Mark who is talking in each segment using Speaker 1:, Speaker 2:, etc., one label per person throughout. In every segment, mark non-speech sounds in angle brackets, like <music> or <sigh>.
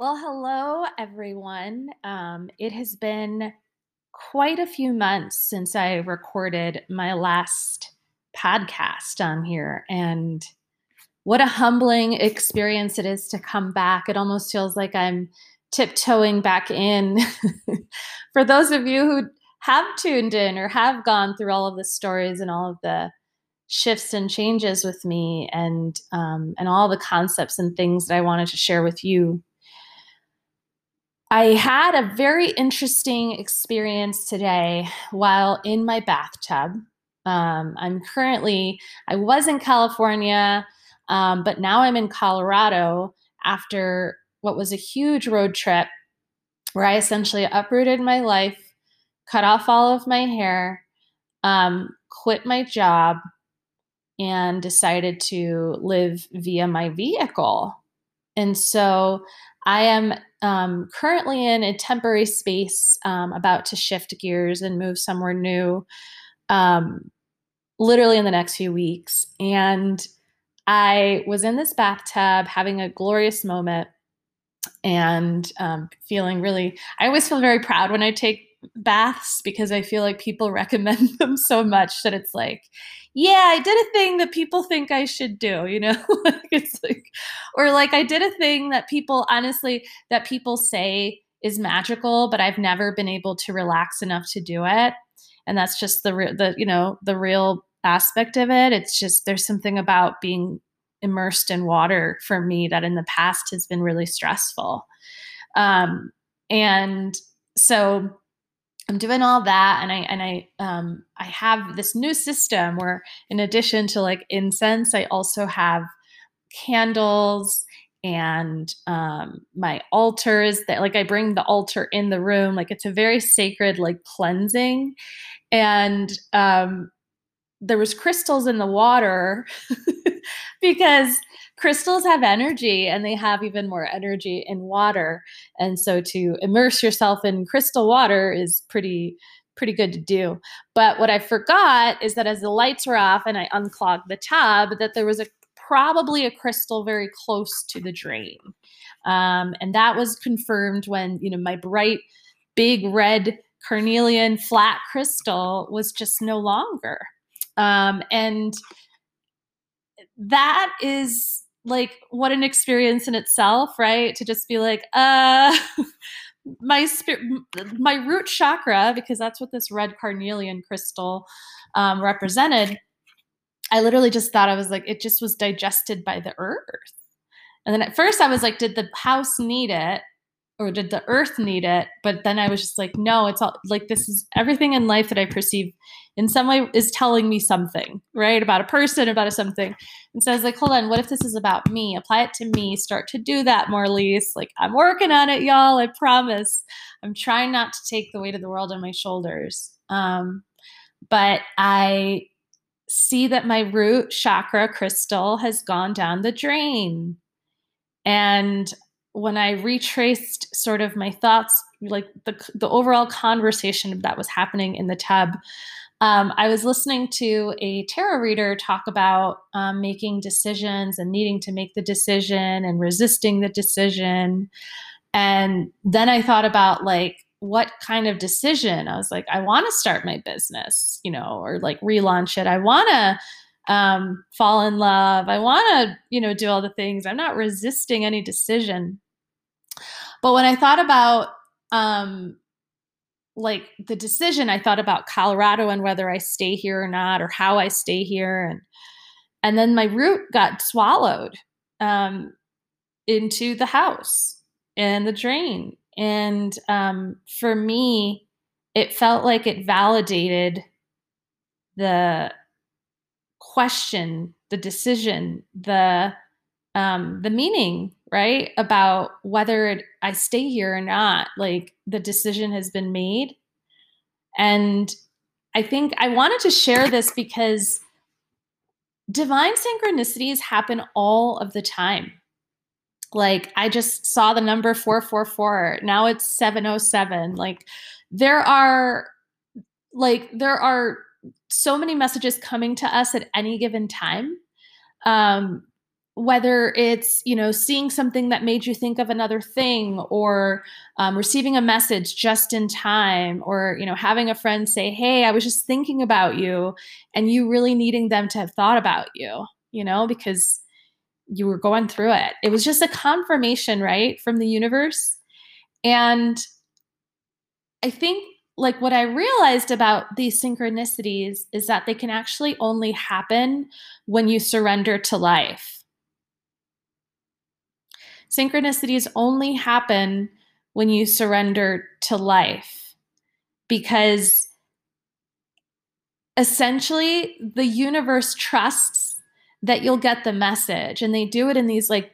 Speaker 1: Well, hello, everyone. Um, it has been quite a few months since I recorded my last podcast on here. And what a humbling experience it is to come back. It almost feels like I'm tiptoeing back in. <laughs> For those of you who have tuned in or have gone through all of the stories and all of the shifts and changes with me and um, and all the concepts and things that I wanted to share with you I had a very interesting experience today while in my bathtub. Um, I'm currently, I was in California, um, but now I'm in Colorado after what was a huge road trip where I essentially uprooted my life, cut off all of my hair, um, quit my job, and decided to live via my vehicle. And so I am um, currently in a temporary space, um, about to shift gears and move somewhere new, um, literally in the next few weeks. And I was in this bathtub having a glorious moment and um, feeling really, I always feel very proud when I take baths because I feel like people <laughs> recommend them so much that it's like, yeah, I did a thing that people think I should do, you know? <laughs> it's like or like I did a thing that people honestly that people say is magical, but I've never been able to relax enough to do it. And that's just the real the you know, the real aspect of it. It's just there's something about being immersed in water for me that in the past has been really stressful. Um and so I'm doing all that and I and I um I have this new system where in addition to like incense, I also have candles and um my altars that like I bring the altar in the room like it's a very sacred like cleansing. And um there was crystals in the water <laughs> because crystals have energy and they have even more energy in water. And so to immerse yourself in crystal water is pretty pretty good to do. But what i forgot is that as the lights were off and i unclogged the tub that there was a probably a crystal very close to the drain. Um, and that was confirmed when you know my bright big red carnelian flat crystal was just no longer. Um, and that is like what an experience in itself, right? To just be like, uh <laughs> my spirit my root chakra because that's what this red carnelian crystal um, represented. I literally just thought i was like it just was digested by the earth. And then at first i was like did the house need it or did the earth need it? But then i was just like no it's all like this is everything in life that i perceive in some way is telling me something right? About a person about a something. And so i was like hold on what if this is about me? Apply it to me. Start to do that least like i'm working on it y'all i promise. I'm trying not to take the weight of the world on my shoulders. Um, but i see that my root chakra crystal has gone down the drain. And when I retraced sort of my thoughts, like the the overall conversation that was happening in the tub, um, I was listening to a tarot reader talk about um, making decisions and needing to make the decision and resisting the decision, and then I thought about like what kind of decision. I was like, I want to start my business, you know, or like relaunch it. I want to um, fall in love. I want to, you know, do all the things. I'm not resisting any decision. But when I thought about, um, like the decision, I thought about Colorado and whether I stay here or not, or how I stay here, and and then my root got swallowed um, into the house and the drain. And um, for me, it felt like it validated the question, the decision, the um, the meaning, right? About whether I stay here or not. Like the decision has been made. And I think I wanted to share this because divine synchronicities happen all of the time. Like I just saw the number 444. Now it's 707. Like there are like there are so many messages coming to us at any given time um, whether it's you know seeing something that made you think of another thing or um, receiving a message just in time or you know having a friend say hey i was just thinking about you and you really needing them to have thought about you you know because you were going through it. It was just a confirmation right from the universe. And i think like what i realized about these synchronicities is that they can actually only happen when you surrender to life Synchronicities only happen when you surrender to life because essentially the universe trusts that you'll get the message and they do it in these like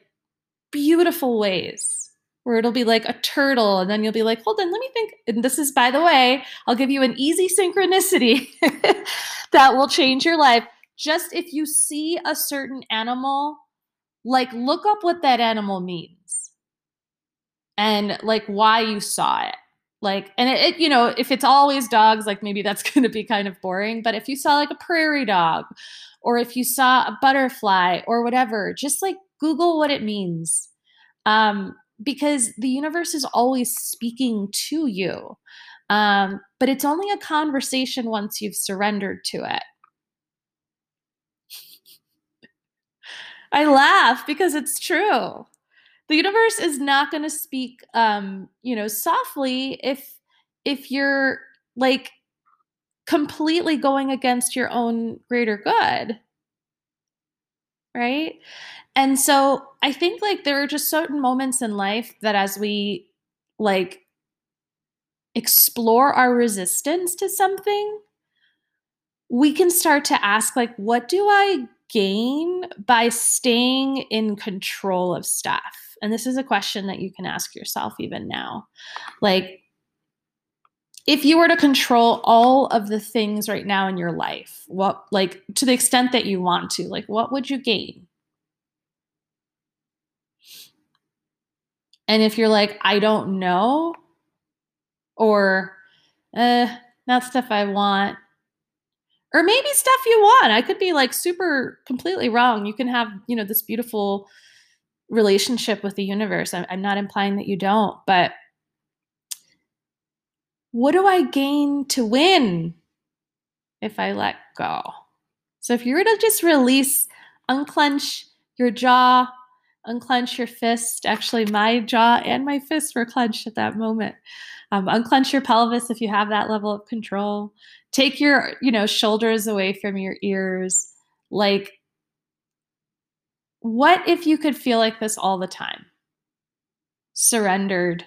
Speaker 1: beautiful ways where it'll be like a turtle and then you'll be like hold on let me think and this is by the way i'll give you an easy synchronicity <laughs> that will change your life. Just if you see a certain animal like look up what that animal means. And like why you saw it. Like and it, it, you know if it's always dogs like maybe that's <laughs> going to be kind of boring but if you saw like a prairie dog or if you saw a butterfly or whatever just like google what it means. Um because the universe is always speaking to you. Um but it's only a conversation once you've surrendered to it I laugh because it's true. The universe is not going to speak um, you know, softly if if you're like completely going against your own greater good. Right? And so I think like there are just certain moments in life that as we like explore our resistance to something, we can start to ask like what do I gain by staying in control of stuff? And this is a question that you can ask yourself even now. Like, if you were to control all of the things right now in your life, what, like, to the extent that you want to, like, what would you gain? And if you're like, I don't know, or, eh, not stuff I want, or maybe stuff you want. I could be like super completely wrong. You can have, you know, this beautiful relationship with the universe. I'm, I'm not implying that you don't, but what do I gain to win if I let go? So if you were to just release, unclench your jaw, unclench your fist. Actually, my jaw and my fist were clenched at that moment. Um, unclench your pelvis if you have that level of control. Take your you know shoulders away from your ears. Like what if you could feel like this all the time? Surrendered.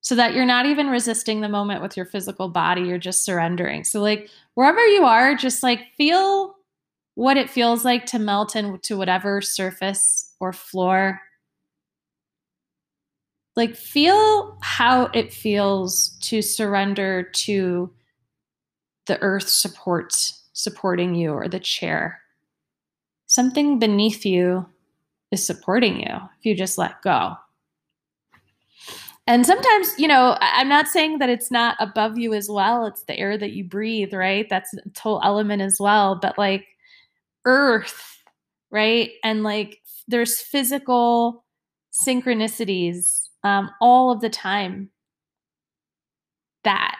Speaker 1: So that you're not even resisting the moment with your physical body you're just surrendering. So like wherever you are just like feel what it feels like to melt into whatever surface or floor like feel how it feels to surrender to the earth supports supporting you or the chair. Something beneath you is supporting you if you just let go. And sometimes, you know, I'm not saying that it's not above you as well. It's the air that you breathe, right? That's a total element as well. But like earth, right? And like there's physical synchronicities um, all of the time that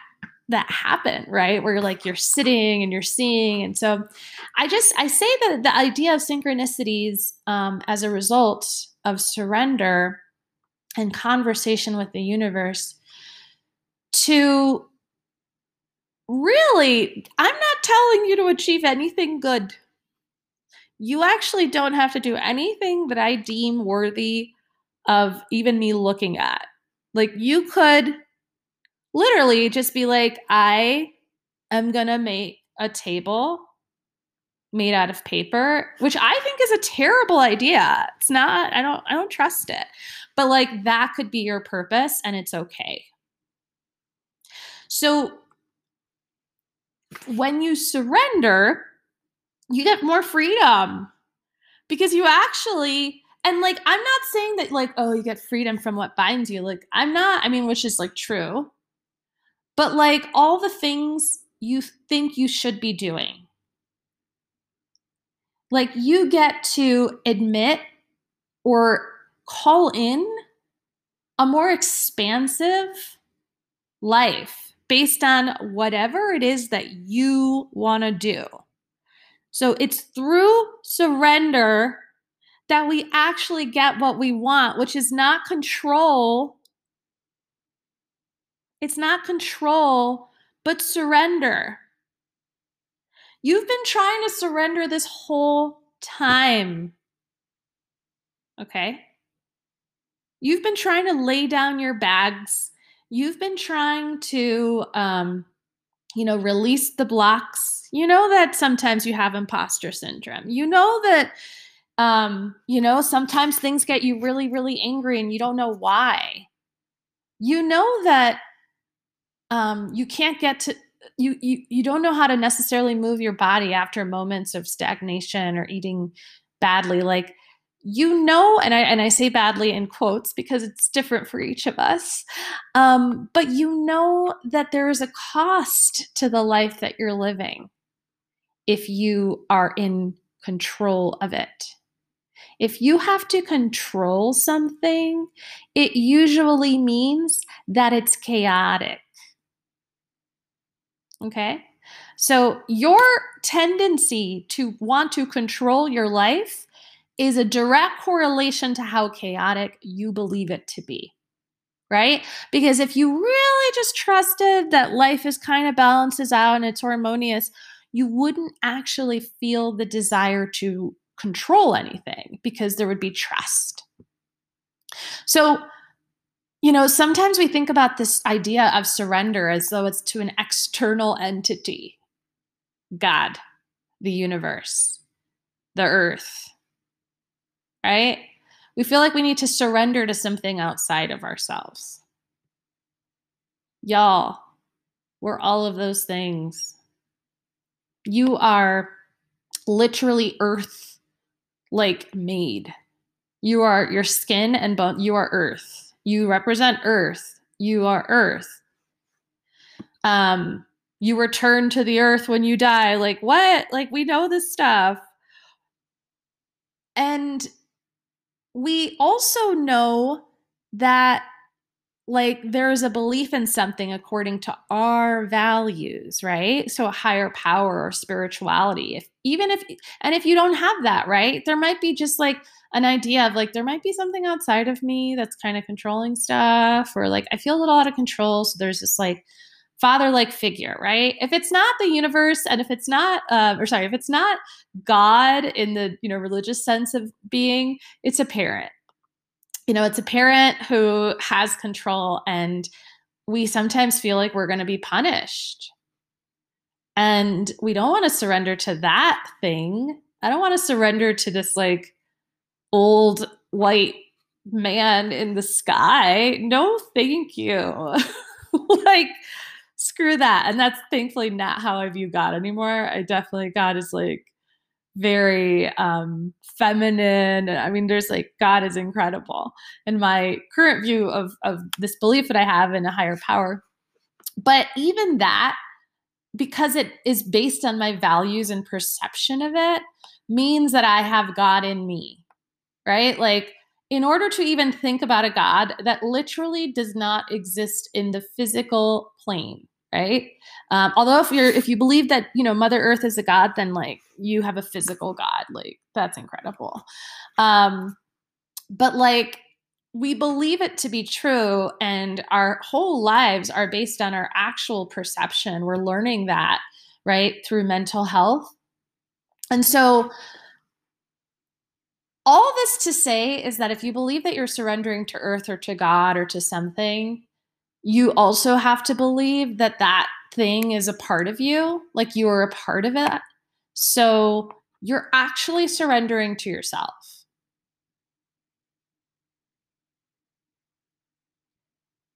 Speaker 1: that happen right? Where you're like you're sitting and you're seeing. And so i just i say that the idea of synchronicities um, as a result of surrender and conversation with the universe to really i'm not telling you to achieve anything good. You actually don't have to do anything that i deem worthy of even me looking at like you could literally just be like, I am going to make a table made out of paper, which I think is a terrible idea. It's not, I don't, I don't trust it. But like that could be your purpose and it's okay. So when you surrender, you get more freedom because you actually and like i'm not saying that like oh you get freedom from what binds you like i'm not i mean which is like true but like all the things you think you should be doing. Like you get to admit or call in a more expansive life based on whatever it is that you want to do. So it's through surrender that we actually get what we want, which is not control. It's not control, but surrender. You've been trying to surrender this whole time. Okay? You've been trying to lay down your bags. You've been trying to, um, you know, release the blocks. You know that sometimes you have imposter syndrome. You know that, um, you know, sometimes things get you really, really angry and you don't know why. You know that um, you can't get to you, you you don't know how to necessarily move your body after moments of stagnation or eating badly like you know and i and i say badly in quotes because it's different for each of us um, but you know that there is a cost to the life that you're living if you are in control of it if you have to control something it usually means that it's chaotic Okay. So, your tendency to want to control your life is a direct correlation to how chaotic you believe it to be. Right? Because if you really just trusted that life is kind of balances out and it's harmonious, you wouldn't actually feel the desire to control anything because there would be trust. So, you know, sometimes we think about this idea of surrender as though it's to an external entity God, the universe, the earth, right? We feel like we need to surrender to something outside of ourselves. Y'all, we're all of those things. You are literally earth like made. You are your skin and bone, you are earth. You represent earth. You are earth. Um you return to the earth when you die. Like what? Like we know this stuff. And we also know that like there's a belief in something according to our values right? So a higher power or spirituality if even if and if you don't have that right? There might be just like an idea of like there might be something outside of me that's kind of controlling stuff or like i feel a little out of control so there's this like father like figure right? If it's not the universe and if it's not uh, or sorry if it's not god in the you know religious sense of being it's a parent you know it's a parent who has control and we sometimes feel like we're going to be punished and we don't want to surrender to that thing i don't want to surrender to this like old white man in the sky. No, thank you. <laughs> like, screw that. And that's thankfully not how I view God anymore. I definitely, God is like very um feminine i mean there's like god is incredible and my current view of of this belief that i have in a higher power but even that because it is based on my values and perception of it means that i have god in me right? Like, in order to even think about a God that literally does not exist in the physical plane, right? Um, although if you're if you believe that you know Mother Earth is a God, then like you have a physical God, like that's incredible. Um, but like we believe it to be true, and our whole lives are based on our actual perception. We're learning that right through mental health, and so all this to say is that if you believe that you're surrendering to earth or to God or to something, you also have to believe that that thing is a part of you, like you are a part of it. So you're actually surrendering to yourself.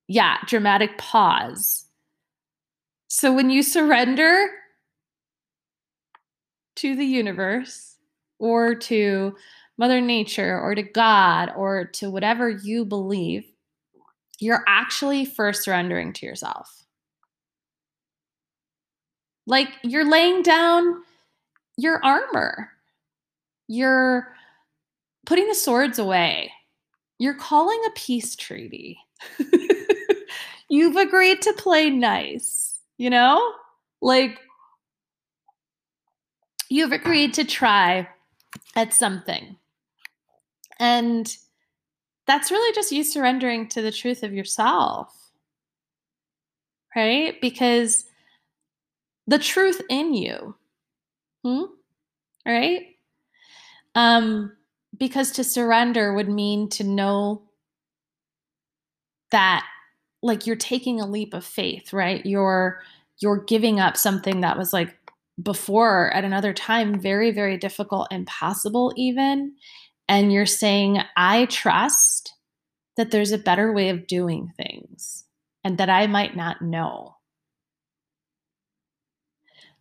Speaker 1: Yeah, dramatic pause. So when you surrender to the universe or to Mother Nature or to God or to whatever you believe, you're actually first surrendering to yourself. Like you're laying down your armor. You're putting the swords away. You're calling a peace treaty. <laughs> You've agreed to play nice, you know? Like, you've agreed to try at something. And that's really just you surrendering to the truth of yourself. Right? Because the truth in you. Hmm? Right? Um, because to surrender would mean to know that like you're taking a leap of faith, right? You're you're giving up something that was like before at another time very very difficult impossible even and you're saying i trust that there's a better way of doing things and that i might not know.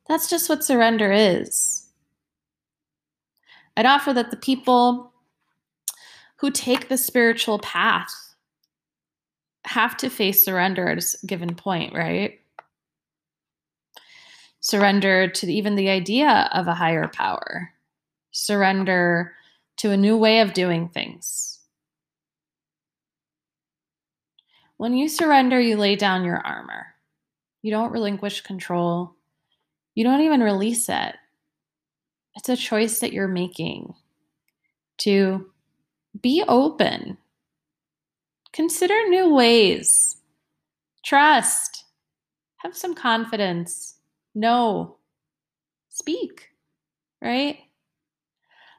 Speaker 1: That's just what surrender is. I'd offer that the people who take the spiritual path have to face surrender at a given point right? Surrender to even the idea of a higher power, surrender to a new way of doing things. When you surrender, you lay down your armor. You don't relinquish control. You don't even release it. It's a choice that you're making to be open. Consider new ways. Trust. Have some confidence no. Speak, right?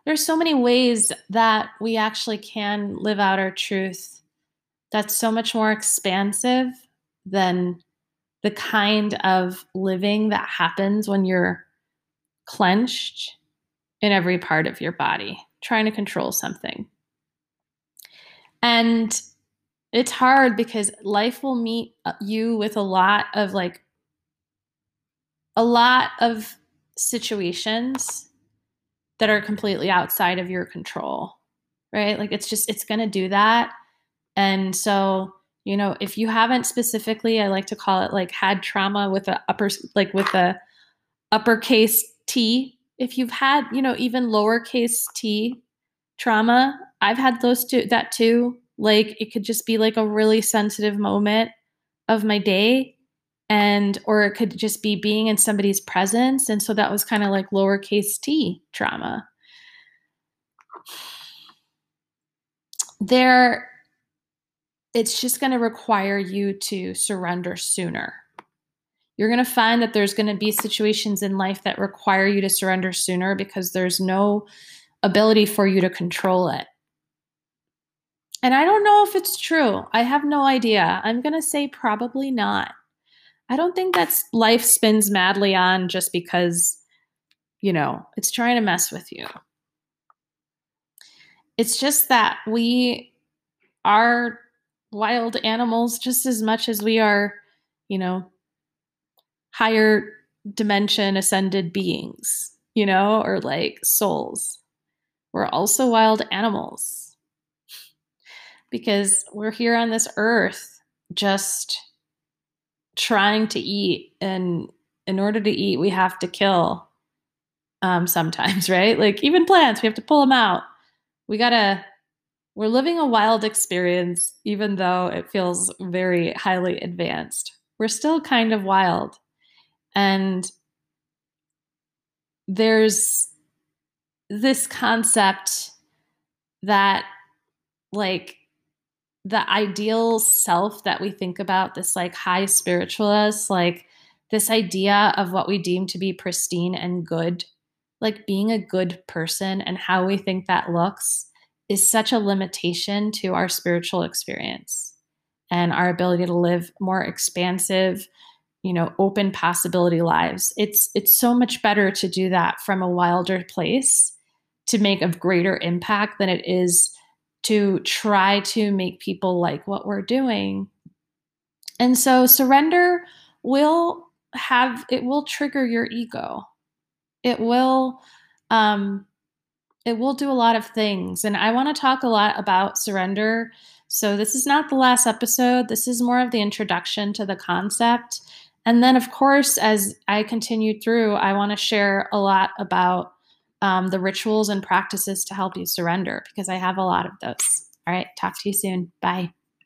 Speaker 1: There's so many ways that we actually can live out our truth that's so much more expansive than the kind of living that happens when you're clenched in every part of your body, trying to control something. And it's hard because life will meet you with a lot of like a lot of situations that are completely outside of your control, right? Like it's just, it's going to do that. And so, you know, if you haven't specifically, I like to call it like had trauma with a upper, like with a uppercase T. If you've had, you know, even lowercase t trauma, I've had those two, that too. Like it could just be like a really sensitive moment of my day and or it could just be being in somebody's presence and so that was kind of like lowercase t trauma there it's just going to require you to surrender sooner you're going to find that there's going to be situations in life that require you to surrender sooner because there's no ability for you to control it and I don't know if it's true. I have no idea. I'm going to say probably not. I don't think that's life spins madly on just because, you know, it's trying to mess with you. It's just that we are wild animals just as much as we are, you know, higher dimension ascended beings, you know, or like souls. We're also wild animals because we're here on this earth just trying to eat and in order to eat we have to kill um, sometimes <laughs> right? Like even plants we have to pull them out. We gotta we're living a wild experience even though it feels very highly advanced. We're still kind of wild. And there's this concept that like the ideal self that we think about, this like high spiritualist, like this idea of what we deem to be pristine and good, like being a good person and how we think that looks is such a limitation to our spiritual experience and our ability to live more expansive, you know, open possibility lives. It's it's so much better to do that from a wilder place to make a greater impact than it is to try to make people like what we're doing. And so surrender will have it will trigger your ego. It will um it will do a lot of things and I want to talk a lot about surrender. So this is not the last episode. This is more of the introduction to the concept. And then of course as I continue through, I want to share a lot about um, the rituals and practices to help you surrender because I have a lot of those. All right, talk to you soon. Bye.